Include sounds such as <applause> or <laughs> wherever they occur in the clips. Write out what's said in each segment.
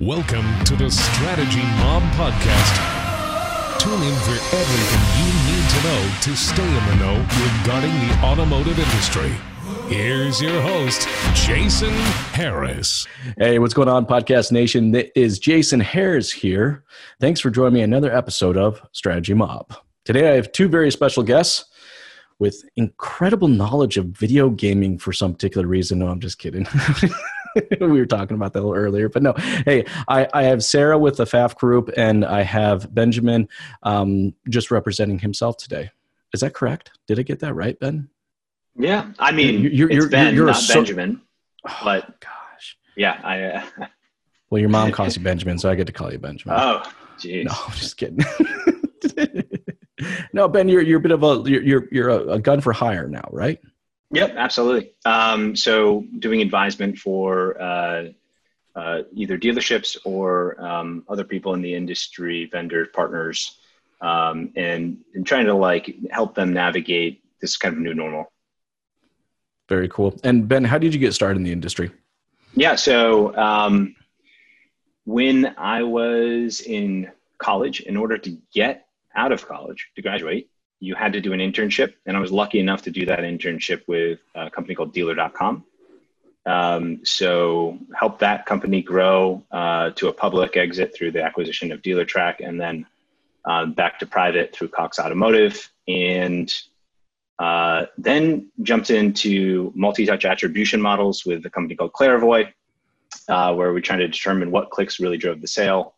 Welcome to the Strategy Mob Podcast. Tune in for everything you need to know to stay in the know regarding the automotive industry. Here's your host, Jason Harris. Hey, what's going on, Podcast Nation? It is Jason Harris here. Thanks for joining me another episode of Strategy Mob. Today I have two very special guests with incredible knowledge of video gaming for some particular reason. No, I'm just kidding. <laughs> <laughs> we were talking about that a little earlier, but no. Hey, I, I have Sarah with the Pfaff group, and I have Benjamin um, just representing himself today. Is that correct? Did I get that right, Ben? Yeah, I mean, You're- you're- Ben, you're not so- Benjamin. Oh, But- gosh. Yeah, I. Uh, <laughs> Well, your mom calls you Benjamin, so I get to call you Benjamin. oh, jeez. No, I'm just kidding. <laughs> no, Ben, you're you're a bit of a you're you're, you're a, a gun for hire now, right? Yep, absolutely. Um, so, doing advisement for uh, uh, either dealerships or um, other people in the industry, vendors, partners, um, and and trying to like help them navigate this kind of new normal. Very cool. And Ben, how did you get started in the industry? Yeah. So um, when I was in college, in order to get out of college to graduate, you had to do an internship. And I was lucky enough to do that internship with a company called dealer.com. Um, so helped that company grow uh, to a public exit through the acquisition of DealerTrack and then uh, back to private through Cox Automotive. And uh, then jumped into multi-touch attribution models with a company called Clarivoy, uh, where we're trying to determine what clicks really drove the sale.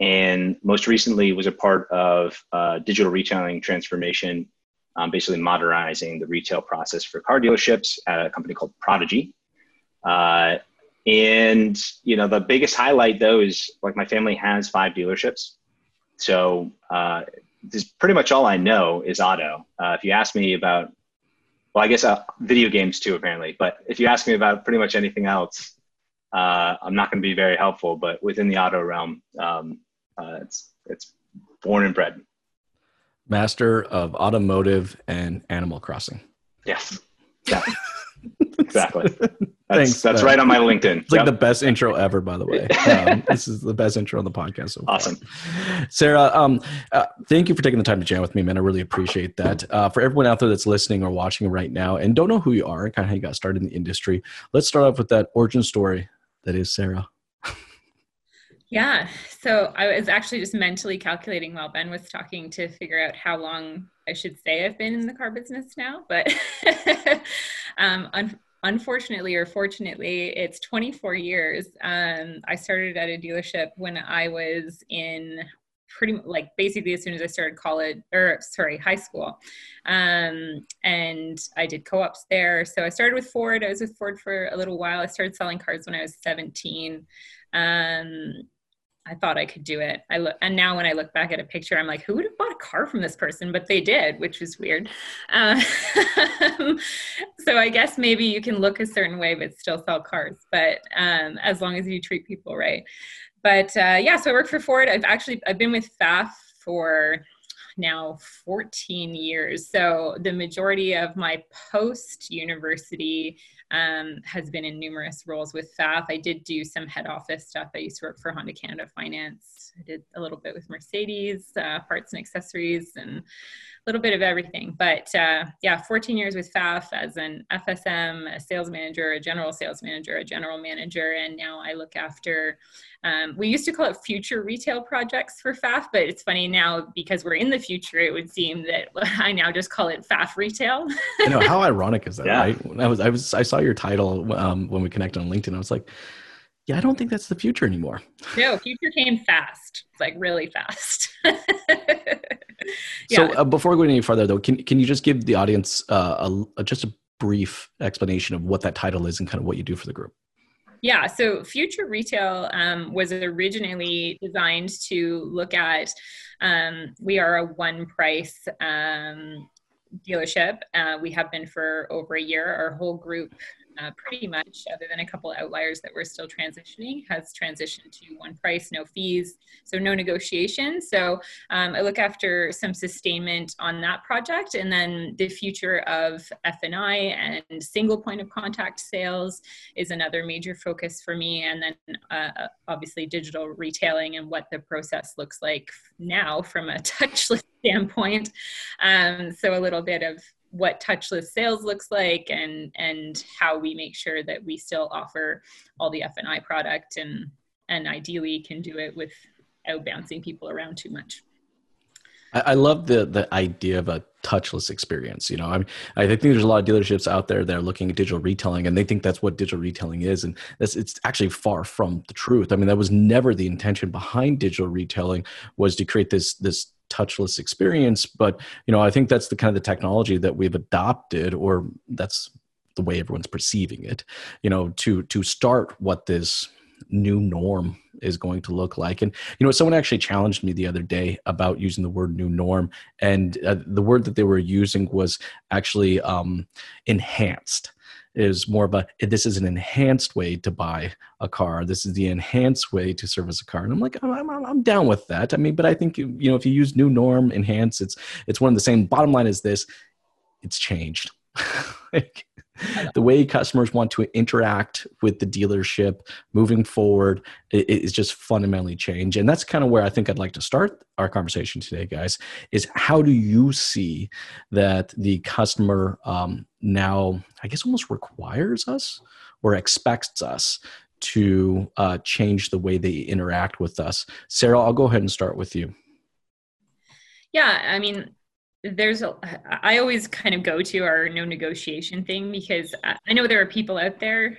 And most recently was a part of uh, digital retailing transformation, um, basically modernizing the retail process for car dealerships at a company called Prodigy. Uh, and you know the biggest highlight though is like my family has five dealerships, so uh, this is pretty much all I know is auto. Uh, if you ask me about, well, I guess uh, video games too, apparently. But if you ask me about pretty much anything else, uh, I'm not going to be very helpful. But within the auto realm, um, uh, it's it's born and bred. Master of automotive and Animal Crossing. Yes, <laughs> yeah, exactly. That's, Thanks, that's uh, right on my LinkedIn. It's like Yep. the best intro ever, by the way. <laughs> Um, this is the best intro on the podcast so. Awesome. Sarah, um, uh, thank you for taking the time to chat with me, man. I really appreciate that. Uh, for everyone out there that's listening or watching right now and don't know who you are and kind of how you got started in the industry, let's start off with that origin story that is Sarah. Yeah. So I was actually just mentally calculating while Ben was talking to figure out how long I should say I've been in the car business now. But <laughs> um, un- unfortunately or fortunately, it's 24 years. Um, I started at a dealership when I was in pretty like basically as soon as I started college or sorry, high school. Um, and I did co-ops there. So I started with Ford. I was with Ford for a little while. I started selling cars when I was 17. Um, I thought I could do it. I look, and now when I look back at a picture, I'm like, who would have bought a car from this person? But they did, which was weird. Uh, <laughs> so I guess maybe you can look a certain way but still sell cars. But um, as long as you treat people right. But uh, yeah, so I work for Ford. I've actually I've been with Pfaff for now 14 years. So the majority of my post university um, has been in numerous roles with Pfaff. I did do some head office stuff. I used to work for Honda Canada Finance. I did a little bit with Mercedes, uh, parts and accessories, and little bit of everything. But uh, yeah, 14 years with Pfaff as an FSM, a sales manager, a general sales manager, a general manager, and now I look after. Um, we used to call it future retail projects for Pfaff, but it's funny now because we're in the future. It would seem that <laughs> I now just call it Pfaff retail. You know, how ironic is that, Yeah. right? When I was, I was, I saw your title um, when we connected on LinkedIn. I was like, yeah, I don't think that's the future anymore. <laughs> No, future came fast. Like really fast. <laughs> So uh, before we go any further, though, can can you just give the audience uh, a, a just a brief explanation of what that title is and kind of what you do for the group? Yeah, so Future Retail um, was originally designed to look at. Um, we are a one price um, dealership. Uh, we have been for over a year. Our whole group uh, pretty much, other than a couple outliers that we're still transitioning, has transitioned to one price, no fees, so no negotiation. So um, I look after some sustainment on that project, and then the future of F&I and single point of contact sales is another major focus for me, and then uh, obviously digital retailing and what the process looks like now from a <laughs> touchless standpoint. Um, so a little bit of what touchless sales looks like and and how we make sure that we still offer all the F&I product and and ideally can do it without bouncing people around too much. I, love the the idea of a touchless experience. You know, I mean, I think there's a lot of dealerships out there that are looking at digital retailing, and they think that's what digital retailing is, and that's it's actually far from the truth. I mean, that was never the intention behind digital retailing was to create this this touchless experience but you know i think that's the kind of the technology that we've adopted or that's the way everyone's perceiving it you know to to start what this new norm is going to look like. And you know someone actually challenged me the other day about using the word new norm and uh, the word that they were using was actually um, enhanced is more of a this is an enhanced way to buy a car. This is the enhanced way to service a car. And i'm like i'm, I'm, I'm down with that. I mean but i think you know if you use new norm enhance it's it's one of the same. Bottom line is this it's changed. <laughs> Like, <laughs> the way customers want to interact with the dealership moving forward is just fundamentally changed. And that's kind of where i think i'd like to start our conversation today guys is how do you see that the customer um, now i guess almost requires us or expects us to uh, change the way they interact with us? Sarah i'll go ahead and start with you. Yeah i mean there's a i always kind of go to our no negotiation thing because i know there are people out there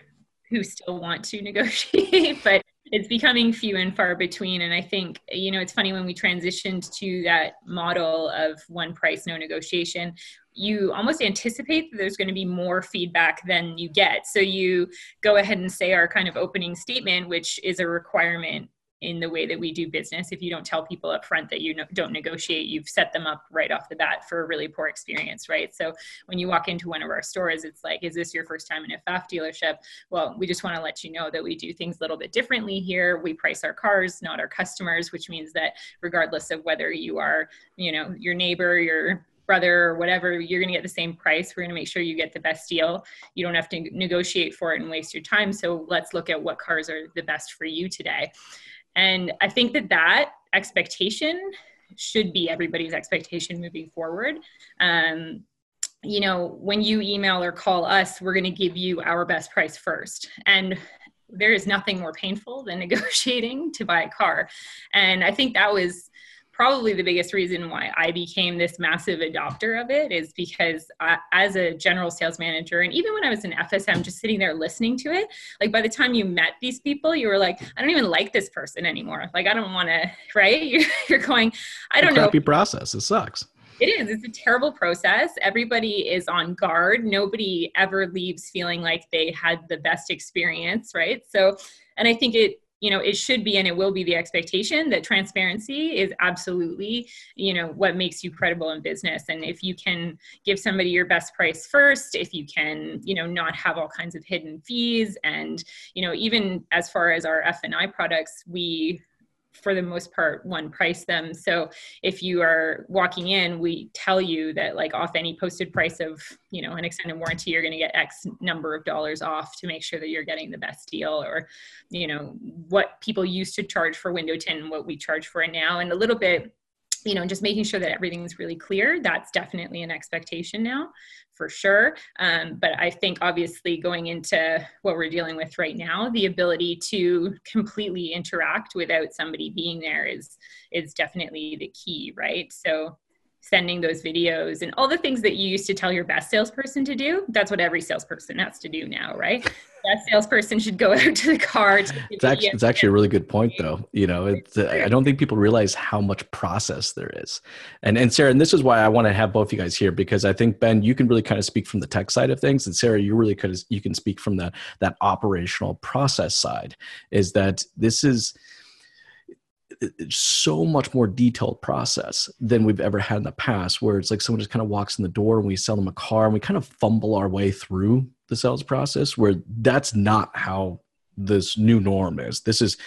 who still want to <laughs> negotiate but it's becoming few and far between. And i think you know it's funny when we transitioned to that model of one price no negotiation you almost anticipate that there's going to be more feedback than you get. So you go ahead and say our kind of opening statement which is a requirement in the way that we do business. If you don't tell people up front that you don't negotiate, you've set them up right off the bat for a really poor experience, right? So when you walk into one of our stores, it's like, is this your first time in a Pfaff dealership? Well, we just want to let you know that we do things a little bit differently here. We price our cars, not our customers, which means that regardless of whether you are, you know, your neighbor, your brother or whatever, you're going to get the same price. We're going to make sure you get the best deal. You don't have to negotiate for it and waste your time. So let's look at what cars are the best for you today. And I think that that expectation should be everybody's expectation moving forward. Um, you know, when you email or call us, we're going to give you our best price first. And there is nothing more painful than <laughs> negotiating to buy a car. And I think that was probably the biggest reason why I became this massive adopter of it is because I, as a general sales manager, and even when I was in FSM, just sitting there listening to it, like by the time you met these people, you were like, I don't even like this person anymore. Like, I don't want to, <laughs> right? You're, you're going, I don't know. It's a know. Crappy process. It sucks. It is. It's a terrible process. Everybody is on guard. Nobody ever leaves feeling like they had the best experience, right? So, and I think it you know it should be and it will be the expectation that transparency is absolutely you know what makes you credible in business. And if you can give somebody your best price first if you can you know not have all kinds of hidden fees and you know even as far as our f&i products we for the most part one price them. So if you are walking in we tell you that like off any posted price of you know an extended warranty you're going to get x number of dollars off to make sure that you're getting the best deal or you know what people used to charge for window tint and what we charge for it now. And a little bit you know just making sure that everything's really clear that's definitely an expectation now for sure. Um, but I think obviously going into what we're dealing with right now, the ability to completely interact without somebody being there is is definitely the key, right? So sending those videos and all the things that you used to tell your best salesperson to do, that's what every salesperson has to do now, right? <laughs> that salesperson should go <laughs> out to the car. To it's, actually, it's actually a really good point, <laughs> though. You know, it's, uh, I don't think people realize how much process there is. And and Sarah, and this is why I want to have both you guys here because I think Ben, you can really kind of speak from the tech side of things, and Sarah, you really could you can speak from the that operational process side. Is that this is so much more detailed process than we've ever had in the past where it's like someone just kind of walks in the door and we sell them a car and we kind of fumble our way through the sales process where that's not how this new norm is. This is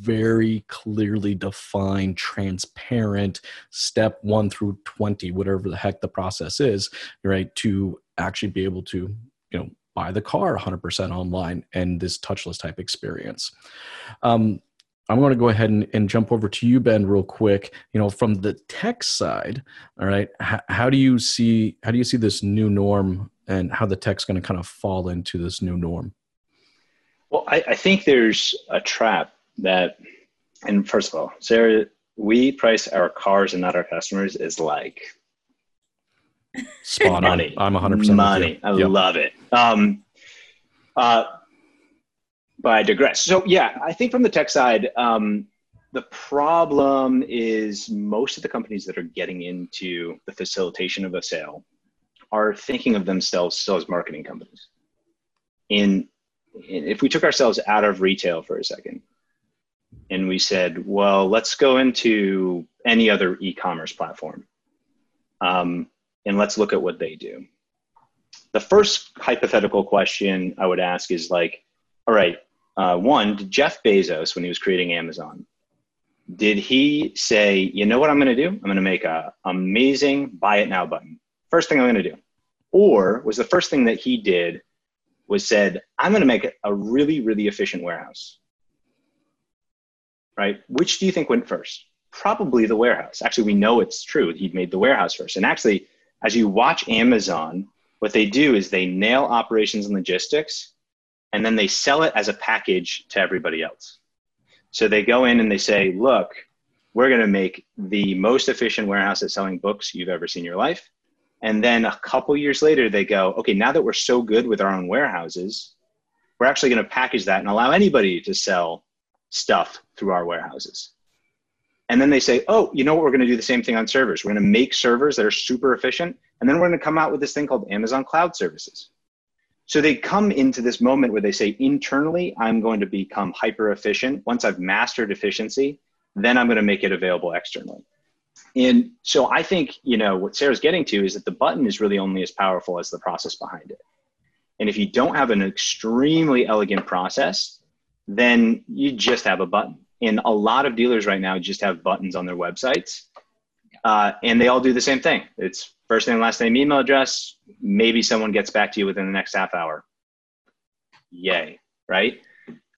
very clearly defined, transparent, step one through 20, whatever the heck the process is, right? To actually be able to, you know, buy the car 100% online and this touchless type experience. Um, I'm going to go ahead and, and, jump over to you, Ben, real quick. You know, from the tech side, all right. How, how do you see how do you see this new norm, and how the tech's going to kind of fall into this new norm? Well, I, I think there's a trap that, and first of all, Sarah, we price our cars and not our customers is like spot money. On. I'm 100 percent money. I yep. love it. Um, uh, but I digress. So yeah, I think from the tech side, um, the problem is most of the companies that are getting into the facilitation of a sale are thinking of themselves still as marketing companies. In if we took ourselves out of retail for a second and we said, well, let's go into any other e-commerce platform um, and let's look at what they do. The first hypothetical question I would ask is like, all right, uh, one, Jeff Bezos, when he was creating Amazon, did he say, you know what I'm going to do? I'm going to make a amazing buy it now button. First thing I'm going to do. Or was the first thing that he did was said, I'm going to make a really, really efficient warehouse. Right? Which do you think went first? Probably the warehouse. Actually, we know it's true. He made the warehouse first. And actually, as you watch Amazon, what they do is they nail operations and logistics, and then they sell it as a package to everybody else. So they go in and they say, look, we're going to make the most efficient warehouse at selling books you've ever seen in your life. And then a couple years later, they go, okay, now that we're so good with our own warehouses, we're actually going to package that and allow anybody to sell stuff through our warehouses. And then they say, oh, you know what? We're going to do the same thing on servers. We're going to make servers that are super efficient. And then we're going to come out with this thing called Amazon Cloud Services. So they come into this moment where they say, internally, I'm going to become hyper efficient. Once I've mastered efficiency, then I'm going to make it available externally. And so I think, you know, what Sarah's getting to is that the button is really only as powerful as the process behind it. And if you don't have an extremely elegant process, then you just have a button. And a lot of dealers right now just have buttons on their websites. Uh, and they all do the same thing. It's first name, last name, email address. Maybe someone gets back to you within the next half hour. Yay, right?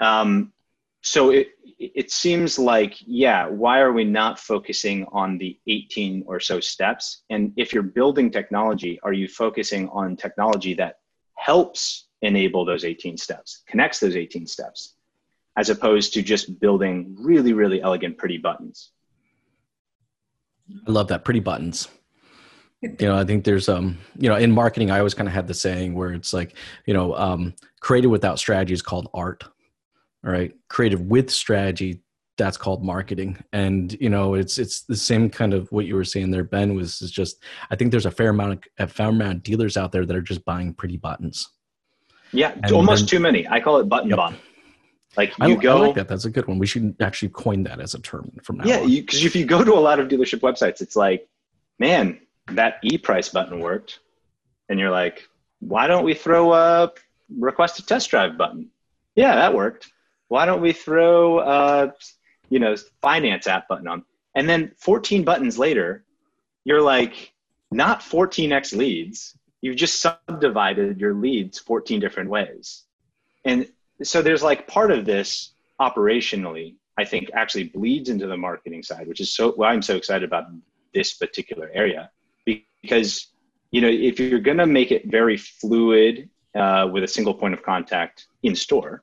Um, so it, it seems like, yeah, why are we not focusing on the 18 or so steps? And if you're building technology, are you focusing on technology that helps enable those 18 steps, connects those 18 steps, as opposed to just building really, really elegant, pretty buttons? I love that pretty buttons you know i think there's um you know in marketing i always kind of had the saying where it's like you know um creative without strategy is called art all right? Creative with strategy that's called marketing. And you know it's it's the same kind of what you were saying there ben was is just i think there's a fair amount of a fair amount of dealers out there that are just buying pretty buttons. Yeah and almost then, too many. I call it button yep. bomb like you I, go I like that. That's a good one. We should actually coin that as a term from now yeah because if you go to a lot of dealership websites it's like man that e-price button worked and you're like why don't we throw a request a test drive button? Yeah that worked. Why don't we throw a you know finance app button on? And then 14 buttons later you're like not 14x leads. You've just subdivided your leads 14 different ways. And so there's like part of this operationally i think actually bleeds into the marketing side which is so why i'm so excited about this particular area because you know if you're going to make it very fluid uh, with a single point of contact in store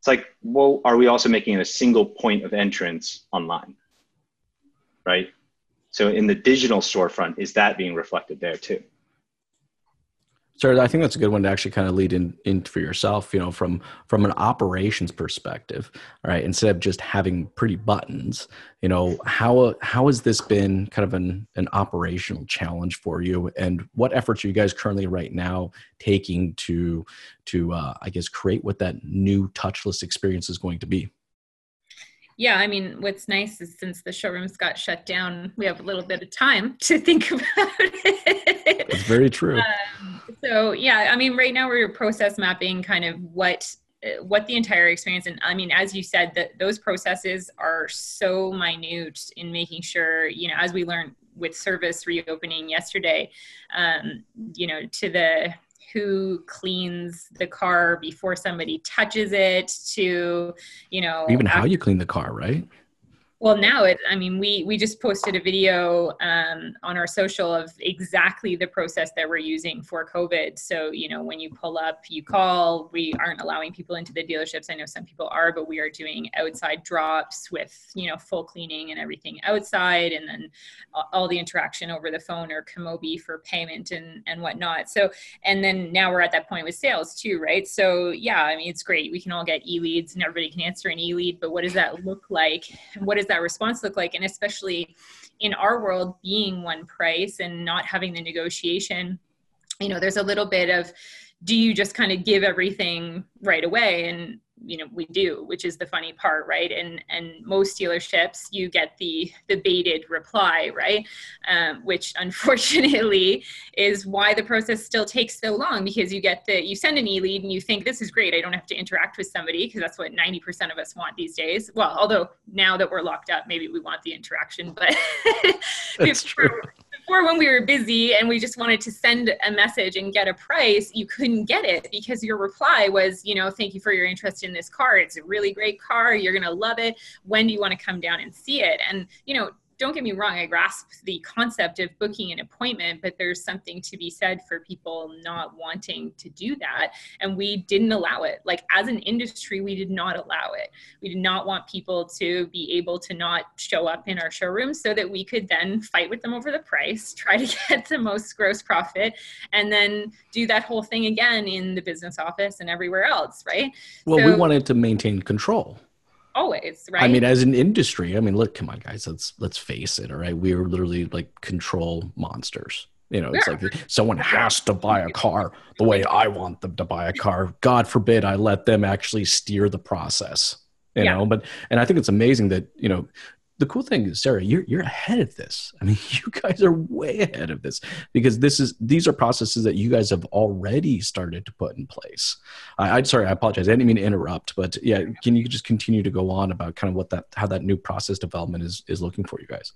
it's like, well, are we also making it a single point of entrance online? Right? So in the digital storefront, is that being reflected there too? So I think that's a good one to actually kind of lead in, in for yourself, you know, from from an operations perspective, right? Instead of just having pretty buttons, you know, how how has this been kind of an an operational challenge for you, and what efforts are you guys currently right now taking to to uh, I guess create what that new touchless experience is going to be? yeah, I mean, what's nice is since the showrooms got shut down, we have a little bit of time to think <laughs> about it. It's very true. Um, <sighs> So yeah, I mean, right now we're process mapping kind of what what the entire experience and i mean as you said that those processes are so minute in making sure you know as we learned with service reopening yesterday um, you know to the who cleans the car before somebody touches it to you know even how you clean the car right well now it i mean we we just posted a video um, on our social of exactly the process that we're using for covid. So you know when you pull up you call. We aren't allowing people into the dealerships. I know some people are but we are doing outside drops with you know full cleaning and everything outside and then all the interaction over the phone or Komobi for payment and and whatnot. So and then now we're at that point with sales too right? So yeah i mean it's great. We can all get e-leads and everybody can answer an e-lead but what does that look like? What is that response look like? And especially in our world, being one price and not having the negotiation, you know, there's a little bit of do you just kind of give everything right away? And you know we do which is the funny part right? And and most dealerships you get the the baited reply right? Um, which <laughs> unfortunately is why the process still takes so long because you get the you send an e-lead and you think this is great i don't have to interact with somebody because that's what 90% of us want these days. Well although now that we're locked up maybe we want the interaction but <laughs> that's true before when we were busy and we just wanted to send a message and get a price, you couldn't get it because your reply was, you know, thank you for your interest in this car. It's a really great car. You're going to love it. When do you want to come down and see it? And, you know, don't get me wrong, I grasp the concept of booking an appointment, but there's something to be said for people not wanting to do that. And we didn't allow it. Like as an industry, we did not allow it. We did not want people to be able to not show up in our showroom so that we could then fight with them over the price, <laughs> try to get the most gross profit, and then do that whole thing again in the business office and everywhere else, right? Well, so, we wanted to maintain control always right i mean as an industry i mean look come on guys let's let's face it all right? We are literally like control monsters. You know it's like someone has to buy a car the way i want them to buy a car. God forbid i let them actually steer the process you yeah. know? But and i think it's amazing that you know the cool thing is, Sarah, you're you're ahead of this. I mean, <laughs> you guys are way ahead of this because this is these are processes that you guys have already started to put in place. I, I'm sorry, I apologize. I didn't mean to interrupt, but yeah, can you just continue to go on about kind of what that how that new process development is is looking for you guys?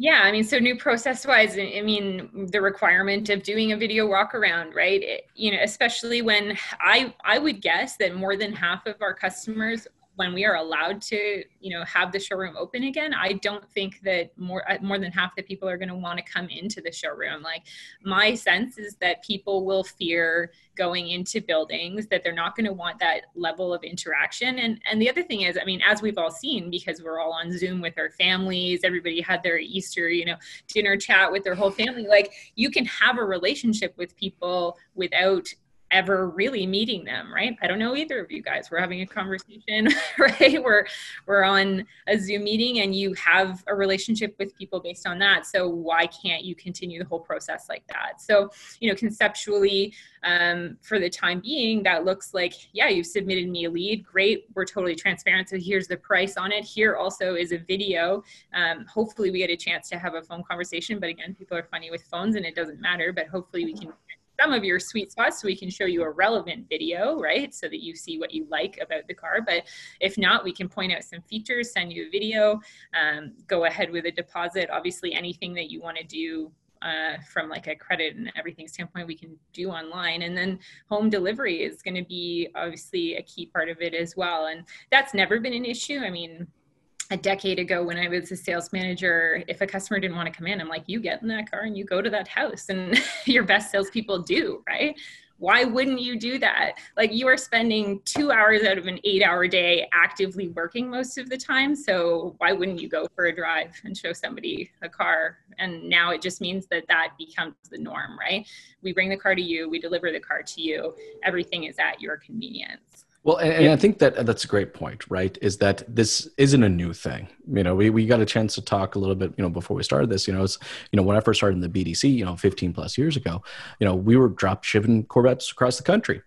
Yeah, I mean, so new process wise, I mean, the requirement of doing a video walk around, right? It, you know, especially when I I would guess that more than half of our customers when we are allowed to you know have the showroom open again i don't think that more uh, more than half the people are going to want to come into the showroom. Like my sense is that people will fear going into buildings that they're not going to want that level of interaction. And and the other thing is i mean as we've all seen because we're all on zoom with our families everybody had their easter you know dinner chat with their whole family like you can have a relationship with people without ever really meeting them right? I don't know either of you guys. We're having a conversation <laughs> right? We're we're on a zoom meeting and you have a relationship with people based on that. So why can't you continue the whole process like that? So you know conceptually um, for the time being that looks like yeah you've submitted me a lead. Great. We're totally transparent. So here's the price on it. Here also is a video. Um, hopefully we get a chance to have a phone conversation but again people are funny with phones and it doesn't matter but hopefully we can some of your sweet spots so we can show you a relevant video, right? So that you see what you like about the car. But if not, we can point out some features, send you a video, um, go ahead with a deposit. Obviously, anything that you want to do uh, from like a credit and everything standpoint we can do online and then home delivery is going to be obviously a key part of it as well and that's never been an issue i mean a decade ago when I was a sales manager, if a customer didn't want to come in, I'm like, you get in that car and you go to that house, and <laughs> your best salespeople do, right? Why wouldn't you do that? Like you are spending two hours out of an eight hour day actively working most of the time. So why wouldn't you go for a drive and show somebody a car? And now it just means that that becomes the norm, right? We bring the car to you, we deliver the car to you, everything is at your convenience. Well, and, and, I think that uh, that's a great point, right? Is that this isn't a new thing. You know, we, we got a chance to talk a little bit, you know, before we started this, you know, it's, you know, when I first started in the BDC, you know, 15 plus years ago, you know, we were drop shipping Corvettes across the country.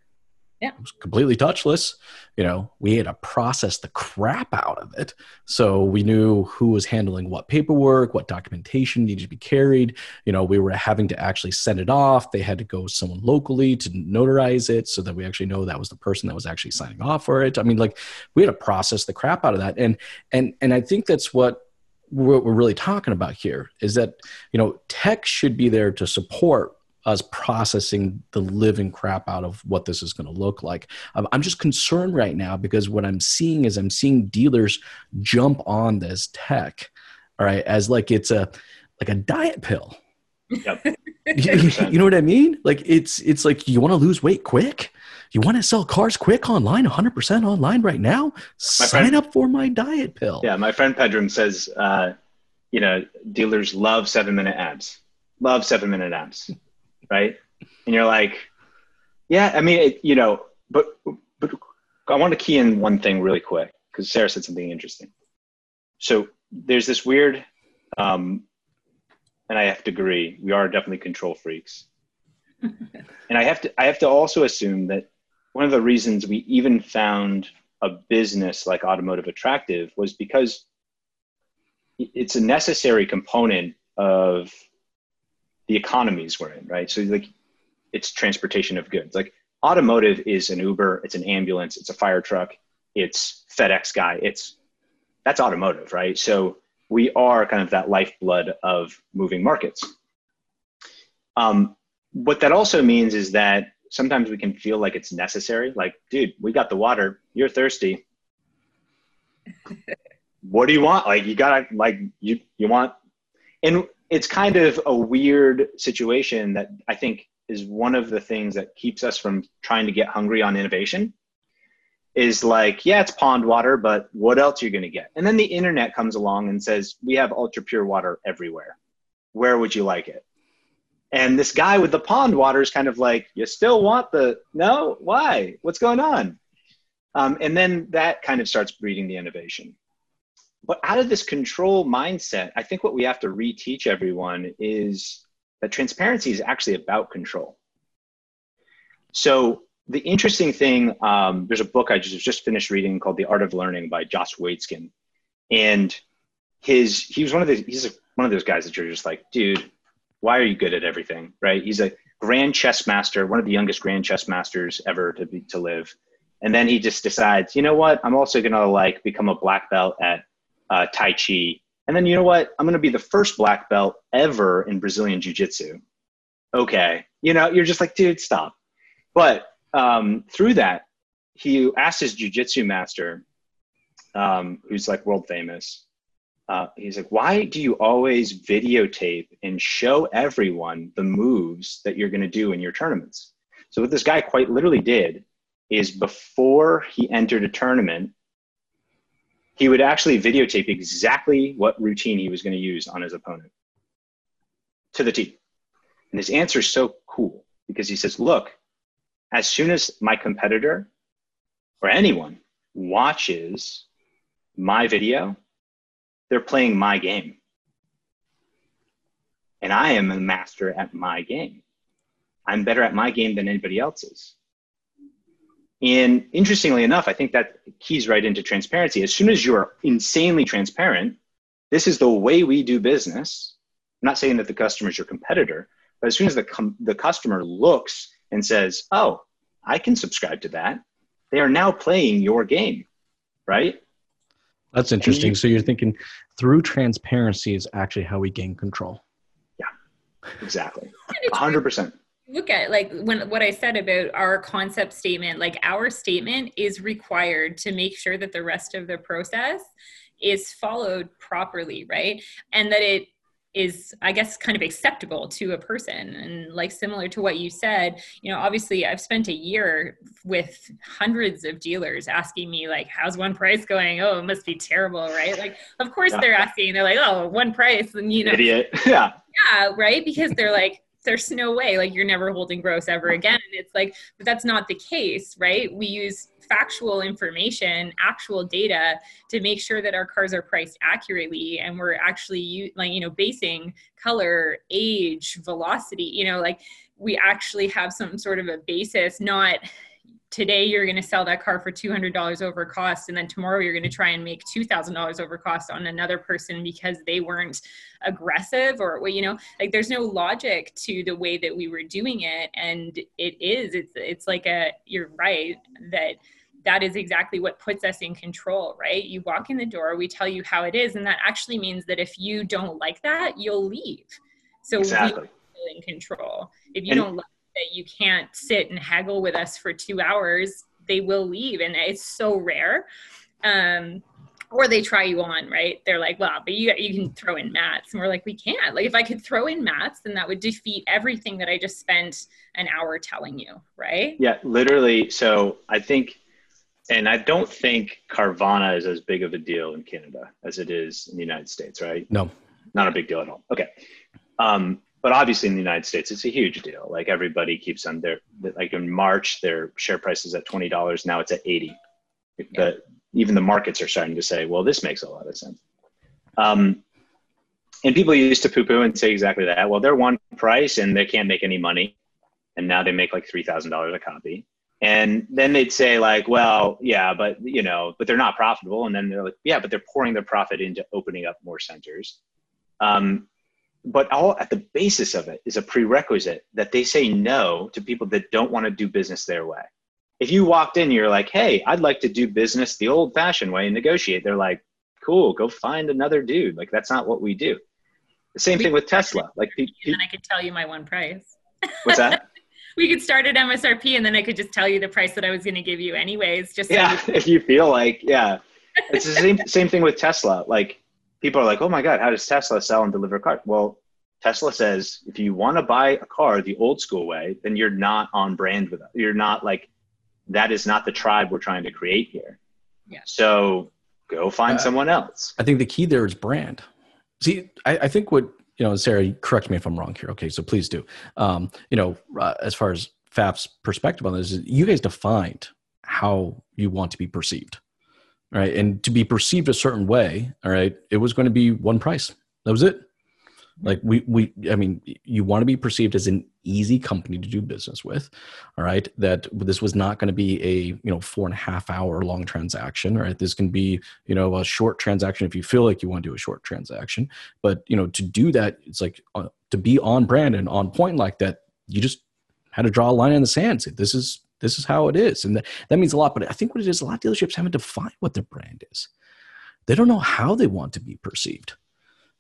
Yeah. It was completely touchless. You know, we had to process the crap out of it. So we knew who was handling what paperwork, what documentation needed to be carried. You know, we were having to actually send it off. They had to go someone locally to notarize it so that we actually know that was the person that was actually signing off for it. I mean, like we had to process the crap out of that. And and and I think that's what what we're really talking about here is that you know tech should be there to support us processing the living crap out of what this is going to look like. I'm just concerned right now because what I'm seeing is I'm seeing dealers jump on this tech, all right, as like it's a like a diet pill. Yep. <laughs> you, know what I mean? Like it's it's like you want to lose weight quick. You want to sell cars quick online, 100% online right now? Sign friend- up for my diet pill. Yeah, my friend Pedram says, uh, you know, dealers love seven minute ads, love seven minute ads, right? And you're like, yeah, I mean, it, you know, but but I want to key in one thing really quick because Sarah said something interesting. So there's this weird, um, and I have to agree, we are definitely control freaks. <laughs> and I have to I have to also assume that one of the reasons we even found a business like automotive attractive was because it's a necessary component of the economies we're in, right? So like it's transportation of goods. Like automotive is an Uber, it's an ambulance, it's a fire truck, it's FedEx guy. It's that's automotive, right? So we are kind of that lifeblood of moving markets. Um, what that also means is that sometimes we can feel like it's necessary. Like, dude, we got the water. You're thirsty. <laughs> what do you want? Like, you gotta like you you want, and it's kind of a weird situation that I think is one of the things that keeps us from trying to get hungry on innovation. Is like, yeah, it's pond water, but what else are you going to get? And then the internet comes along and says, we have ultra pure water everywhere. Where would you like it? And this guy with the pond water is kind of like, you still want the, no, why? What's going on? Um, and then that kind of starts breeding the innovation. But out of this control mindset, I think what we have to reteach everyone is that transparency is actually about control. So the interesting thing, um, there's a book I just, just finished reading called The Art of Learning by Josh Waitzkin. And his, he was one of the, he's one of those guys that you're just like, dude, why are you good at everything right he's a grand chess master one of the youngest grand chess masters ever to be to live and then he just decides you know what i'm also to like become a black belt at uh, tai chi. And then you know what? I'm going to be the first black belt ever in brazilian jiu-jitsu. Okay. You know you're just like dude stop. But um, through that he asked his jiu-jitsu master um, who's like world famous uh, he's like, why do you always videotape and show everyone the moves that you're going to do in your tournaments? So what this guy quite literally did is before he entered a tournament, he would actually videotape exactly what routine he was going to use on his opponent to the T. And his answer is so cool because he says, look, as soon as my competitor or anyone watches my video, they're playing my game. And I am a master at my game. I'm better at my game than anybody else's. And interestingly enough, I think that keys right into transparency. As soon as you're insanely transparent, this is the way we do business. I'm not saying that the customer is your competitor, but as soon as the, com- the customer looks and says, oh, I can subscribe to that, they are now playing your game, right? That's interesting. You, so you're thinking through transparency is actually how we gain control. Yeah, exactly. <laughs> 100%. Look at like when what I said about our concept statement, like our statement is required to make sure that the rest of the process is followed properly, right? And that it is i guess kind of acceptable to a person. And like similar to what you said you know obviously i've spent a year with hundreds of dealers asking me like how's one price going? Oh it must be terrible right? Like of course yeah. they're asking they're like oh one price and you know. Idiot. <laughs> Yeah. Yeah right? Because they're like there's no way like you're never holding gross ever again. It's like but that's not the case right? We use factual information actual data to make sure that our cars are priced accurately and we're actually you like you know basing color age velocity you know like we actually have some sort of a basis not today you're going to sell that car for $200 over cost and then tomorrow you're going to try and make $2000 over cost on another person because they weren't aggressive or you know like there's no logic to the way that we were doing it and it is it's it's like a you're right that that is exactly what puts us in control right? You walk in the door we tell you how it is and that actually means that if you don't like that you'll leave. So exactly. in control. If you and, don't like that you can't sit and haggle with us for two hours, they will leave. And it's so rare. Um, or they try you on, right? They're like, well, but you, you can throw in mats. And we're like, we can't. Like, if I could throw in mats, then that would defeat everything that I just spent an hour telling you, right? Yeah, literally. So I think, and I don't think Carvana is as big of a deal in Canada as it is in the United States, right? No. Not a big deal at all. Okay. Um, but obviously in the United States, it's a huge deal. Like everybody keeps on their, like in March, their share price is at $20. Now it's at 80. Yeah. The, even the markets are starting to say, well, this makes a lot of sense. Um, and people used to poo poo and say exactly that. Well, they're one price and they can't make any money. And now they make like $3,000 a copy. And then they'd say like, well, yeah, but you know, but they're not profitable. And then they're like, yeah, but they're pouring their profit into opening up more centers. Um, but all at the basis of it is a prerequisite that they say no to people that don't want to do business their way. If you walked in, you're like, hey, I'd like to do business the old fashioned way and negotiate. They're like, cool, go find another dude. Like, that's not what we do. The same we thing with Tesla. Like, and then I could tell you my one price. What's that? <laughs> we could start at MSRP and then I could just tell you the price that I was going to give you anyways. Just yeah, so you- <laughs> if you feel like yeah, it's the same same thing with Tesla. Like people are like, oh my God, how does Tesla sell and deliver cars? Well, Tesla says if you want to buy a car the old school way, then you're not on brand with us. You're not like, that is not the tribe we're trying to create here. Yeah. So go find uh, someone else. I think the key there is brand. See, I, I, think what, you know, Sarah, correct me if I'm wrong here. Okay. So please do. Um, you know, uh, as far as Pfaff's perspective on this, you guys defined how you want to be perceived right? And to be perceived a certain way, all right, it was going to be one price. That was it. Like we, we, I mean, you want to be perceived as an easy company to do business with, all right. That this was not going to be a you know four and a half hour long transaction, right? This can be you know a short transaction if you feel like you want to do a short transaction, but you know to do that, it's like uh, to be on brand and on point like that. You just had to draw a line in the sand. Say this is this is how it is. And that, that means a lot. But I think what it is, a lot of dealerships haven't defined what their brand is. They don't know how they want to be perceived.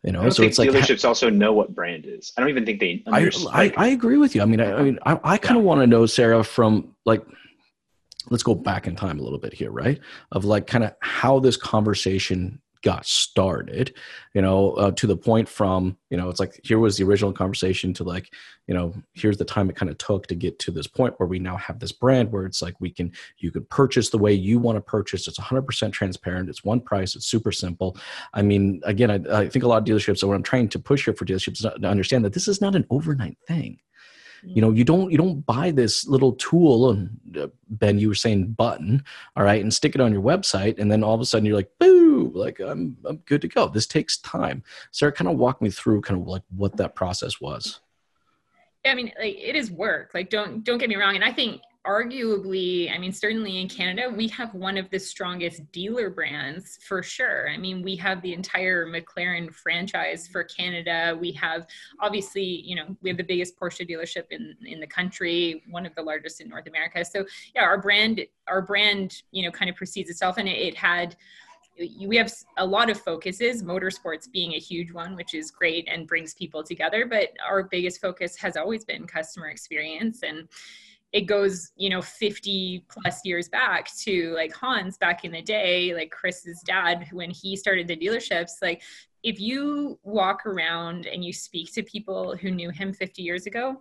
You know, so it's like dealerships also know what brand is. I don't even think they. I, I, I agree with you. I mean, I, I mean, I, I kind of yeah. want to know, Sarah, from like, let's go back in time a little bit here, right? Of like, kind of how this conversation got started you know uh, to the point from you know it's like here was the original conversation to like you know here's the time it kind of took to get to this point where we now have this brand where it's like we can you can purchase the way you want to purchase. It's 100% transparent. It's one price. It's super simple. I mean again i, I think a lot of dealerships so what i'm trying to push here for dealerships to understand that this is not an overnight thing you know you don't you don't buy this little tool and uh, ben you were saying button all right and stick it on your website and then all of a sudden you're like boo like I'm I'm good to go. This takes time. Sarah, kind of walk me through kind of like what that process was. Yeah, I mean, like it is work. Like don't don't get me wrong. And I think arguably, I mean, certainly in Canada, we have one of the strongest dealer brands for sure. I mean, we have the entire McLaren franchise for Canada. We have obviously, you know, we have the biggest Porsche dealership in in the country, one of the largest in North America. So yeah, our brand, our brand, you know, kind of precedes itself, and it, it had we have a lot of focuses, motorsports being a huge one, which is great and brings people together. But our biggest focus has always been customer experience. And it goes, you know, 50 plus years back to like Hans back in the day, like Chris's dad, when he started the dealerships. Like, if you walk around and you speak to people who knew him 50 years ago,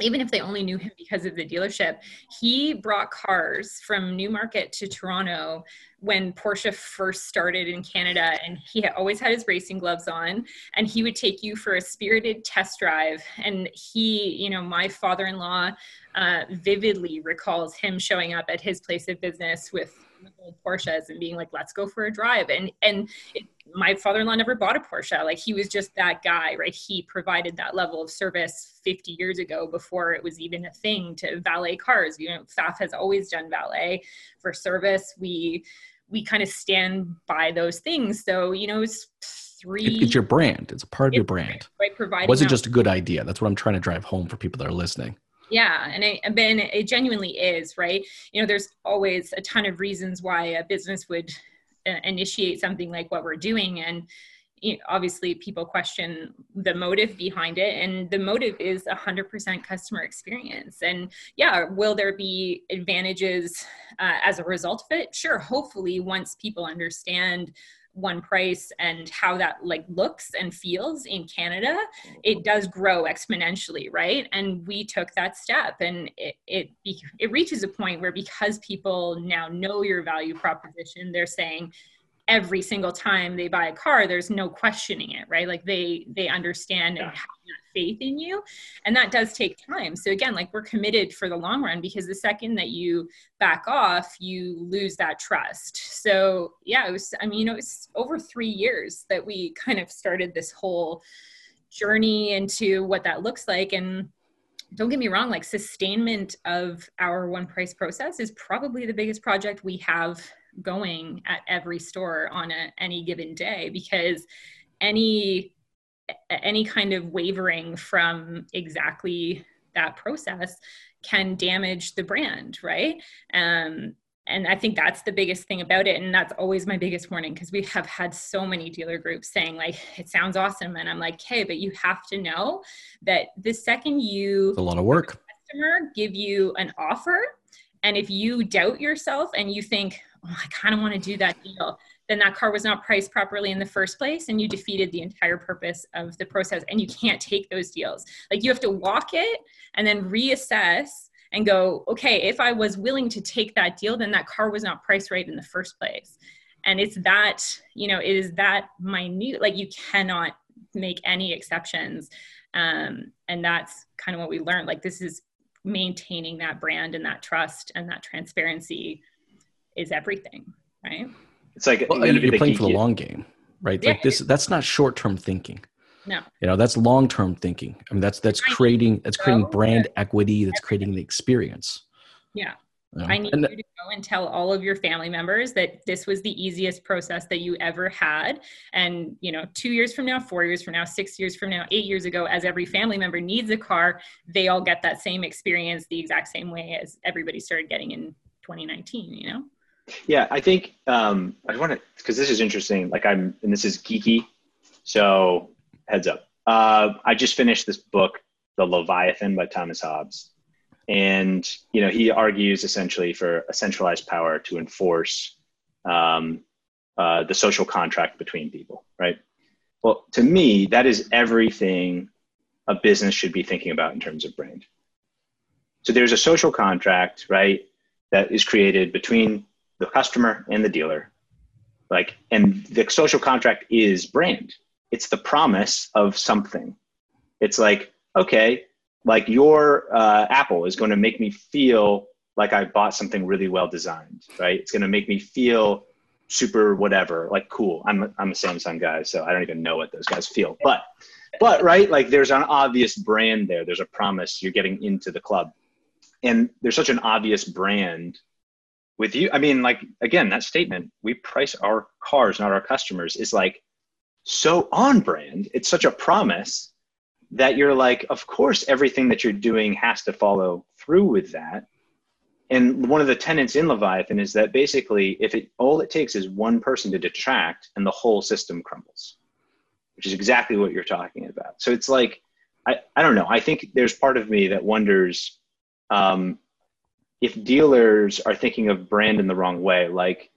even if they only knew him because of the dealership, he brought cars from Newmarket to Toronto when Porsche first started in Canada. And he always had his racing gloves on. And he would take you for a spirited test drive. And he, you know, my father in law uh, vividly recalls him showing up at his place of business with Porsches and being like, let's go for a drive. And, and it, my father-in-law never bought a Porsche. Like he was just that guy, right? He provided that level of service 50 years ago before it was even a thing to valet cars. You know, Pfaff has always done valet for service. We we kind of stand by those things. So, you know, it's three it's your brand. It's a part of your brand. Right, providing was it just a good idea? That's what I'm trying to drive home for people that are listening. Yeah, and it, ben, it genuinely is, right? You know, there's always a ton of reasons why a business would uh, initiate something like what we're doing and you know, obviously people question the motive behind it and the motive is 100% customer experience and yeah will there be advantages uh, as a result of it sure hopefully once people understand one price and how that like looks and feels in canada it mm-hmm. does grow exponentially right? And we took that step and it it, it reaches a point where because people now know your value proposition they're saying every single time they buy a car there's no questioning it right? Like they they understand yeah. and have that faith in you and that does take time. So again like we're committed for the long run because the second that you back off you lose that trust. So yeah it was i mean you know it was over three years that we kind of started this whole journey into what that looks like. And don't get me wrong like sustainment of our one price process is probably the biggest project we have going at every store on a, any given day because any any kind of wavering from exactly that process can damage the brand right? Um, and i think that's the biggest thing about it. And that's always my biggest warning because we have had so many dealer groups saying like it sounds awesome. And i'm like hey but you have to know that the second you it's a lot of work. customer give you an offer and if you doubt yourself and you think oh, I kind of want to do that deal, then that car was not priced properly in the first place and you defeated the entire purpose of the process and you can't take those deals. Like you have to walk it and then reassess and go, okay, if I was willing to take that deal, then that car was not priced right in the first place. And it's that, you know, it is that minute, like you cannot make any exceptions. Um, and that's kind of what we learned. Like this is maintaining that brand and that trust and that transparency is everything, right? It's like well, you're playing for the long game, right? Yeah. Like this, that's not short term thinking. No, you know that's long term thinking. I mean, that's that's creating that's creating brand equity. That's creating the experience. Yeah. You know? I need and, you to go and tell all of your family members that this was the easiest process that you ever had. And, you know, two years from now, four years from now, six years from now, eight years ago, as every family member needs a car, they all get that same experience the exact same way as everybody started getting in 2019, you know? Yeah, I think um, I want to because this is interesting. Like I'm, and this is geeky, so heads up. Uh, I just finished this book, The Leviathan by Thomas Hobbes, and you know he argues essentially for a centralized power to enforce um, uh, the social contract between people. Right. Well, to me, that is everything a business should be thinking about in terms of brand. So there's a social contract, right, that is created between the customer and the dealer. Like and the social contract is brand. It's the promise of something. It's like okay like your uh, apple is going to make me feel like i bought something really well designed right? It's going to make me feel super whatever like cool. I'm a, i'm a samsung guy so i don't even know what those guys feel. But but right like there's an obvious brand there. There's a promise you're getting into the club. And there's such an obvious brand with you. I mean like again that statement we price our cars not our customers is like so on brand. It's such a promise that you're like of course everything that you're doing has to follow through with that. And one of the tenets in leviathan is that basically if it all it takes is one person to detract and the whole system crumbles which is exactly what you're talking about. So it's like i, I don't know. I think there's part of me that wonders um, if dealers are thinking of brand in the wrong way, like,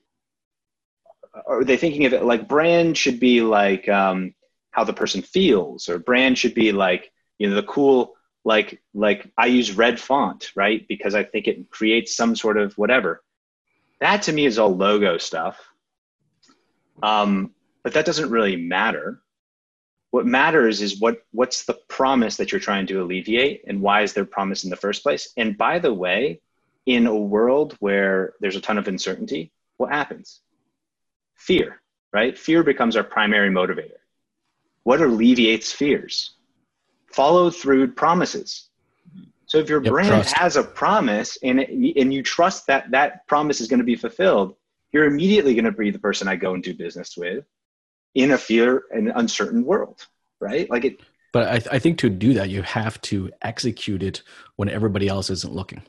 are they thinking of it like brand should be like um, how the person feels, or brand should be like, you know, the cool, like, like I use red font, right? Because I think it creates some sort of whatever. That to me is all logo stuff. Um, but that doesn't really matter. What matters is what what's the promise that you're trying to alleviate, and why is there promise in the first place? And by the way, in a world where there's a ton of uncertainty, what happens? Fear. right? Fear becomes our primary motivator. What alleviates fears? Follow through promises. So if your yep, brand trust. has a promise and it, and you trust that that promise is going to be fulfilled, you're immediately going to be the person I go and do business with in a fear and uncertain world, right? Like it. But I, th- I think to do that, you have to execute it when everybody else isn't looking.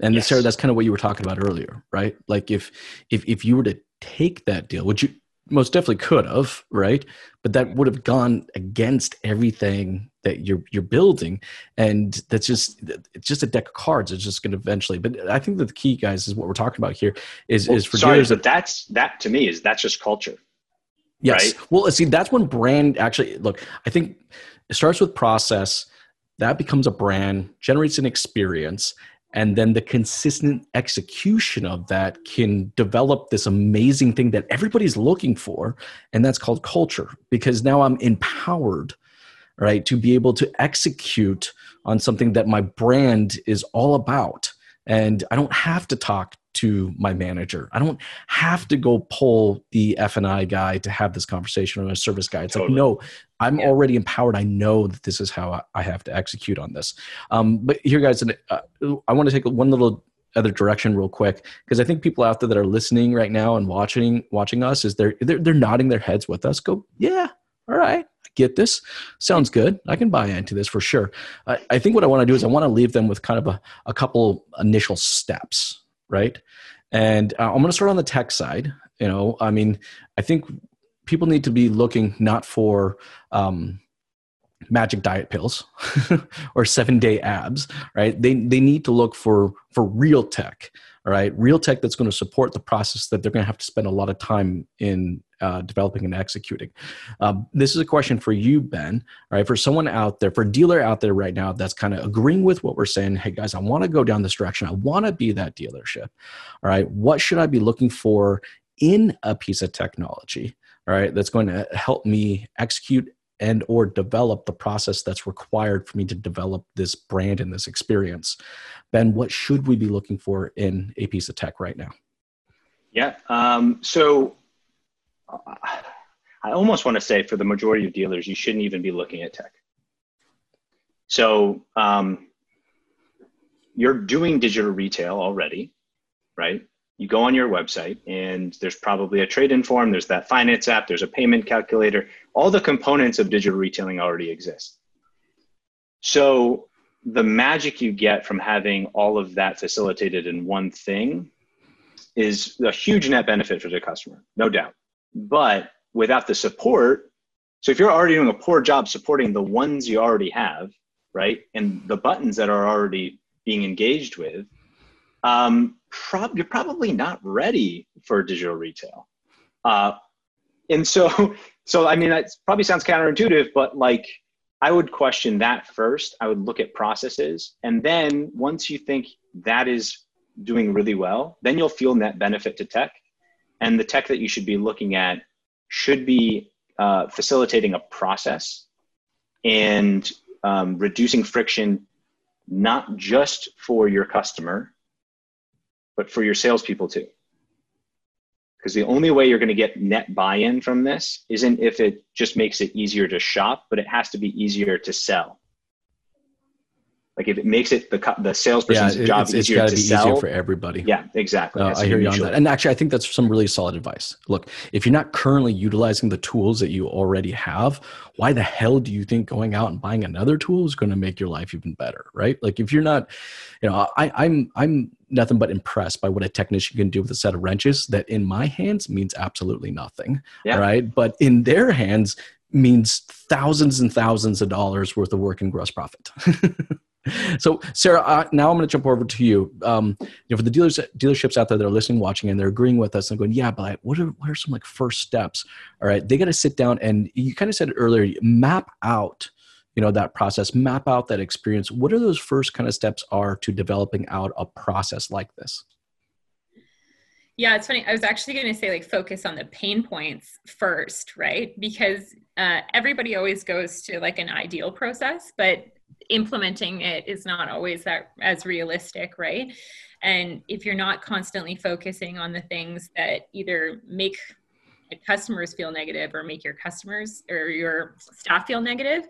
And yes. Sarah, that's kind of what you were talking about earlier, right? Like if if if you were to take that deal, which you most definitely could have, right? But that would have gone against everything that you're you're building, and that's just it's just a deck of cards. It's just going to eventually. But I think that the key, guys, is what we're talking about here. Is well, is for sorry, but that's that to me is that's just culture. Yes. Right? Well, see, that's when brand actually look. I think it starts with process. That becomes a brand, generates an experience, and then the consistent execution of that can develop this amazing thing that everybody's looking for and that's called culture because now i'm empowered right to be able to execute on something that my brand is all about and i don't have to talk to my manager i don't have to go pull the f&i guy to have this conversation or a service guy it's totally. like no I'm yeah. already empowered. I know that this is how I have to execute on this. Um, but here, guys, uh, I want to take one little other direction real quick because I think people out there that are listening right now and watching watching us is they're they're, they're nodding their heads with us. Go, yeah, all right, I get this. Sounds good. I can buy into this for sure. I, I think what I want to do is I want to leave them with kind of a, a couple initial steps, right? And uh, I'm going to start on the tech side. You know, I mean, I think people need to be looking not for um, magic diet pills <laughs> or seven day abs right? They, they need to look for for real tech all right? Real tech that's going to support the process that they're going to have to spend a lot of time in uh, developing and executing. Um, this is a question for you ben all right? For someone out there for a dealer out there right now that's kind of agreeing with what we're saying hey guys i want to go down this direction. I want to be that dealership all right? What should i be looking for in a piece of technology right that's going to help me execute and or develop the process that's required for me to develop this brand and this experience ben what should we be looking for in a piece of tech right now? Yeah um, so i almost want to say for the majority of dealers you shouldn't even be looking at tech. So um, you're doing digital retail already right you go on your website and there's probably a trade-in form there's that finance app there's a payment calculator. All the components of digital retailing already exist. So the magic you get from having all of that facilitated in one thing is a huge net benefit for the customer no doubt. But without the support so if you're already doing a poor job supporting the ones you already have right and the buttons that are already being engaged with um, prob- you're probably not ready for digital retail. Uh, and so, <laughs> so I mean, that probably sounds counterintuitive, but like I would question that first. I would look at processes, and then once you think that is doing really well, then you'll feel net benefit to tech, and the tech that you should be looking at should be uh, facilitating a process and um, reducing friction, not just for your customer, but for your salespeople too. Because the only way you're going to get net buy in from this isn't if it just makes it easier to shop, but it has to be easier to sell. Like if it makes it the the salesperson's yeah, job it's, it's easier to be sell, easier for everybody. Yeah, exactly. Uh, I hear you on that. And actually, I think that's some really solid advice. Look, if you're not currently utilizing the tools that you already have, why the hell do you think going out and buying another tool is going to make your life even better? Right? Like if you're not, you know, I, I'm I'm nothing but impressed by what a technician can do with a set of wrenches that in my hands means absolutely nothing. Yeah. Right. But in their hands means thousands and thousands of dollars worth of work and gross profit. <laughs> <laughs> so sarah uh, now i'm going to jump over to you um, you know for the dealers dealerships out there that are listening watching and they're agreeing with us and going yeah but what are, what are some like first steps all right they got to sit down and you kind of said it earlier map out you know that process map out that experience what are those first kind of steps are to developing out a process like this yeah, it's funny. I was actually going to say like focus on the pain points first, right? Because uh, everybody always goes to like an ideal process, but implementing it is not always that as realistic, right? And if you're not constantly focusing on the things that either make customers feel negative or make your customers or your staff feel negative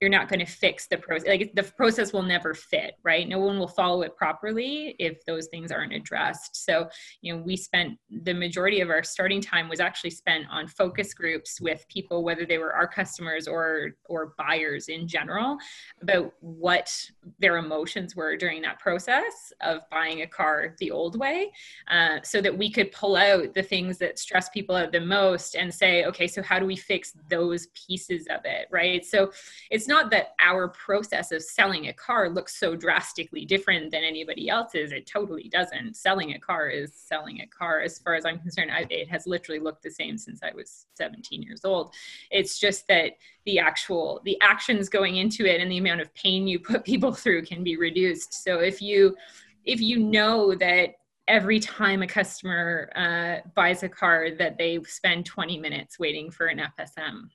you're not going to fix the process like the process will never fit right? No one will follow it properly if those things aren't addressed. So you know we spent the majority of our starting time was actually spent on focus groups with people whether they were our customers or or buyers in general about what their emotions were during that process of buying a car the old way uh, so that we could pull out the things that stress people out the most and say okay so how do we fix those pieces of it? Right? So it's not that our process of selling a car looks so drastically different than anybody else's. It totally doesn't. Selling a car is selling a car. As far as I'm concerned, I, it has literally looked the same since I was 17 years old. It's just that the actual the actions going into it and the amount of pain you <laughs> put people through can be reduced. So if you if you know that every time a customer uh, buys a car that they spend 20 minutes waiting for an FSM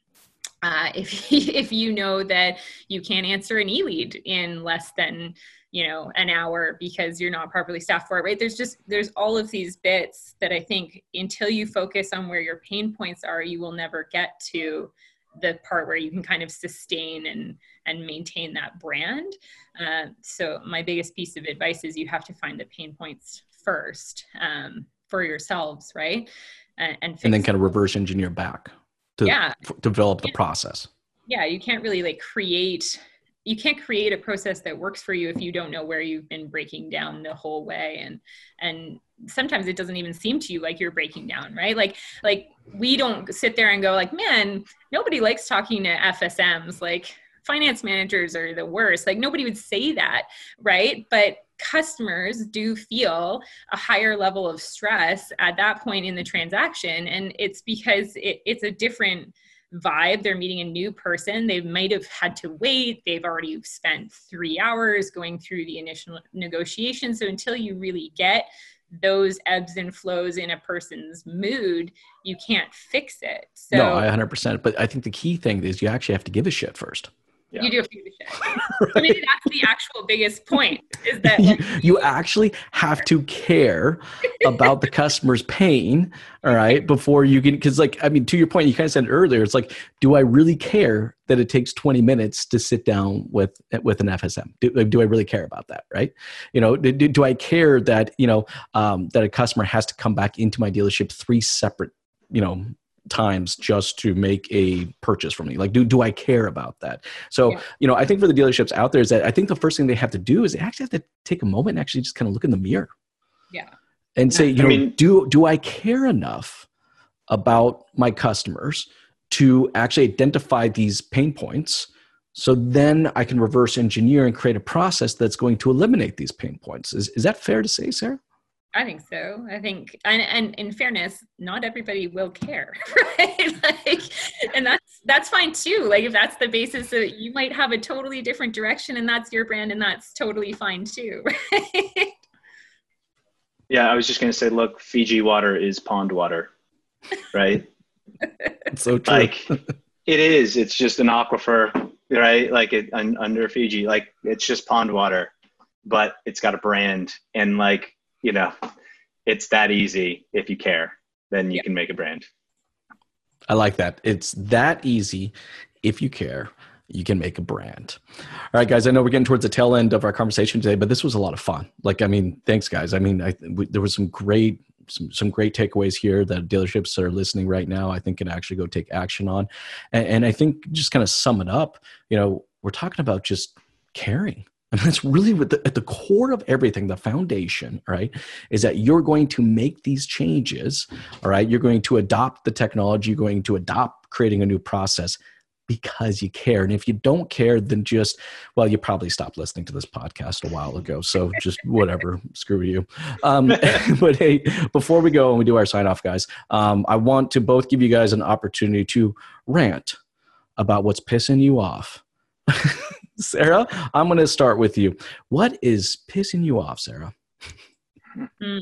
uh, if <laughs> if you know that you can't answer an e-lead in less than you know an hour because you're not properly staffed for it right? There's just there's all of these bits that i think until you focus on where your pain points are you will never get to the part where you can kind of sustain and and maintain that brand. Uh, so my biggest piece of advice is you have to find the pain points first um, for yourselves right? And, and, and then kind of reverse engineer back to yeah. f- develop the process. Yeah you can't really like create you can't create a process that works for you if you don't know where you've been breaking down the whole way. And and sometimes it doesn't even seem to you like you're breaking down right? Like like we don't sit there and go like man nobody likes talking to fsms like finance managers are the worst. Like nobody would say that right? But customers do feel a higher level of stress at that point in the transaction and it's because it, it's a different vibe. They're meeting a new person. They might have had to wait. They've already spent three hours going through the initial negotiation. So until you really get those ebbs and flows in a person's mood you can't fix it. So no i 100% but i think the key thing is you actually have to give a shit first yeah. You do have to give a shit. right. I mean, that's the actual biggest point is that like, you, actually have to care about the customer's pain, all right, before you can. Because, like, I mean, to your point, you kind of said earlier, it's like, do I really care that it takes 20 minutes to sit down with with an FSM? Do, do I really care about that, right? You know, do, do I care that you know um, that a customer has to come back into my dealership three separate you know times just to make a purchase from me. Like do do i care about that? So yeah. you know i think for the dealerships out there is that i think the first thing they have to do is they actually have to take a moment and actually just kind of look in the mirror. Yeah. And say you I know mean, do do i care enough about my customers to actually identify these pain points? So then i can reverse engineer and create a process that's going to eliminate these pain points. Is, is that fair to say sarah I think so. I think, and, and in fairness, not everybody will care, <laughs> right? like, and that's that's fine too. Like, if that's the basis, of, you might have a totally different direction, and that's your brand, and that's totally fine too, <laughs> right? Yeah, I was just gonna say, look, Fiji water is pond water, right? it's <laughs> so true. Like, it is. It's just an aquifer, right? Like it un, under Fiji, like it's just pond water, but it's got a brand, and like you know, it's that easy if you care, then you yeah. can make a brand. I like that. It's that easy if you care you can make a brand. All right, guys. I know we're getting towards the tail end of our conversation today, but this was a lot of fun. Like, I mean, thanks, guys. I mean, I, we, there was some great, some, some great takeaways here that dealerships that are listening right now, I think, can actually go take action on. And, and I think just kind of sum it up. You know, we're talking about just caring. And that's really the, at the core of everything, the foundation, right, is that you're going to make these changes, all right? You're going to adopt the technology, you're going to adopt creating a new process because you care. And if you don't care, then just, well, you probably stopped listening to this podcast a while ago. So just whatever, <laughs> screw you. Um, <laughs> but hey, before we go and we do our sign off, guys, um, I want to both give you guys an opportunity to rant about what's pissing you off. <laughs> Sarah, I'm going to start with you. What is pissing you off, Sarah? Mm,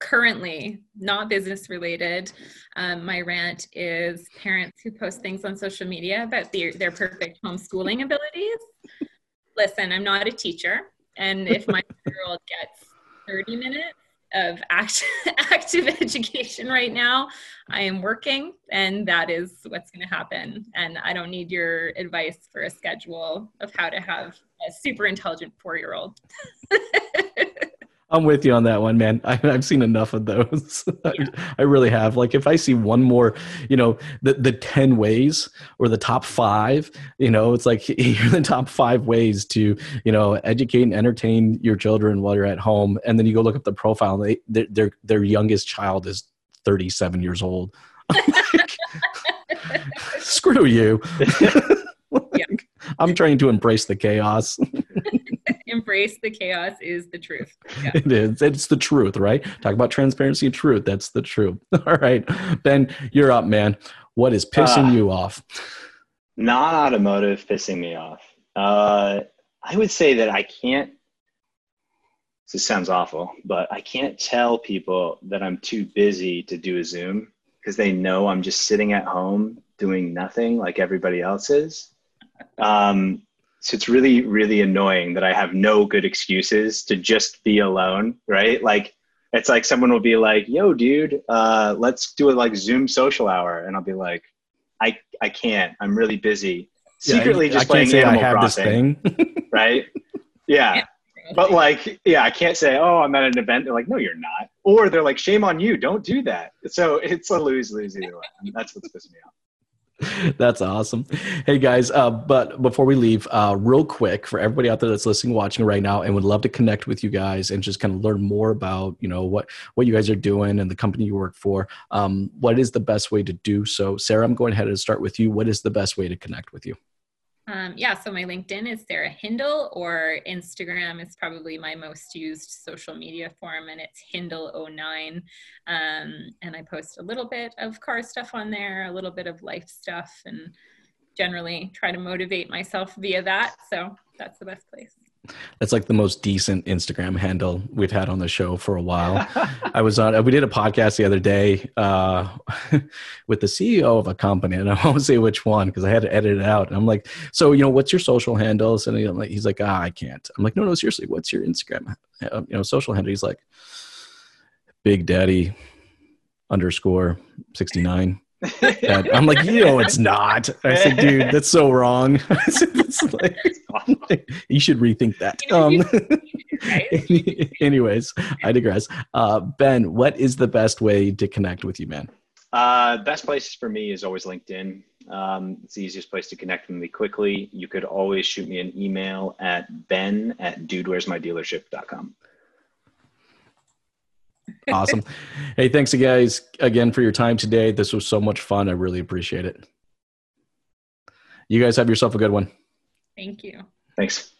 currently, not business related. Um, my rant is parents who post things on social media about their, their perfect homeschooling abilities. Listen, I'm not a teacher. And if my <laughs> girl gets 30 minutes of act, <laughs> active education right now. I am working, and that is what's going to happen. And I don't need your advice for a schedule of how to have a super intelligent four year old. <laughs> I'm with you on that one, man. <laughs> I, have seen enough of those. <laughs> Yeah. I, really have. Like, if I see one more, you know, the the ten ways or the top five, you know, it's like <laughs> here the top five ways to, you know, educate and entertain your children while you're at home, and then you go look up the profile. And They their their youngest child is 37 years old. Like, Screw you. like, yeah. I'm trying to embrace the chaos embrace the chaos is the truth. Yeah. <laughs> It is. It's the truth, right? Talk about transparency and truth. That's the truth. <laughs> All right. Ben, you're up, man. What is pissing uh, you off? Non automotive pissing me off. Uh, I would say that I can't. This sounds awful, but I can't tell people that I'm too busy to do a Zoom because they know I'm just sitting at home doing nothing like everybody else is. Um, so it's really really annoying that i have no good excuses to just be alone right? Like it's like someone will be like yo dude uh, let's do a like zoom social hour. And i'll be like i i can't. I'm really busy. Secretly <laughs> yeah, just I playing animal crossing right? Yeah. But like yeah i can't say oh i'm at an event. They're like no you're not. Or they're like shame on you. Don't do that. So it's a lose lose either way. I mean, that's what's pissing me off <laughs> that's awesome. Hey guys, uh, but before we leave, uh, real quick for everybody out there that's listening, watching right now, and would love to connect with you guys and just kind of learn more about you know what what you guys are doing and the company you work for. Um, what is the best way to do so? Sarah, I'm going ahead and start with you. What is the best way to connect with you? Um, yeah, so my LinkedIn is Sarah Hindle, or Instagram is probably my most used social media form, and it's Hindle09. Um, and I post a little bit of car stuff on there, a little bit of life stuff, and generally try to motivate myself via that. So that's the best place. That's like the most decent Instagram handle we've had on the show for a while. I was on, we did a podcast the other day uh, <laughs> with the CEO of a company, and I won't say which one because I had to edit it out. And I'm like, so, you know, what's your social handles? And I'm like, he's like, ah, I can't. I'm like, no, no, seriously, what's your Instagram, uh, you know, social handle? He's like, Big Daddy underscore 69. I'm like, you know, it's not. I said, <laughs> dude, that's so wrong. <laughs> said, like, <laughs> you should rethink that. Um, anyways, I digress. Uh, ben, what is the best way to connect with you, man? Uh, best place for me is always LinkedIn. Um, it's the easiest place to connect with me quickly. You could always shoot me an email at ben at dudewhere'smydealership.com awesome. Hey, thanks guys again for your time today. This was so much fun. I really appreciate it. You guys have yourself a good one. Thank you. Thanks.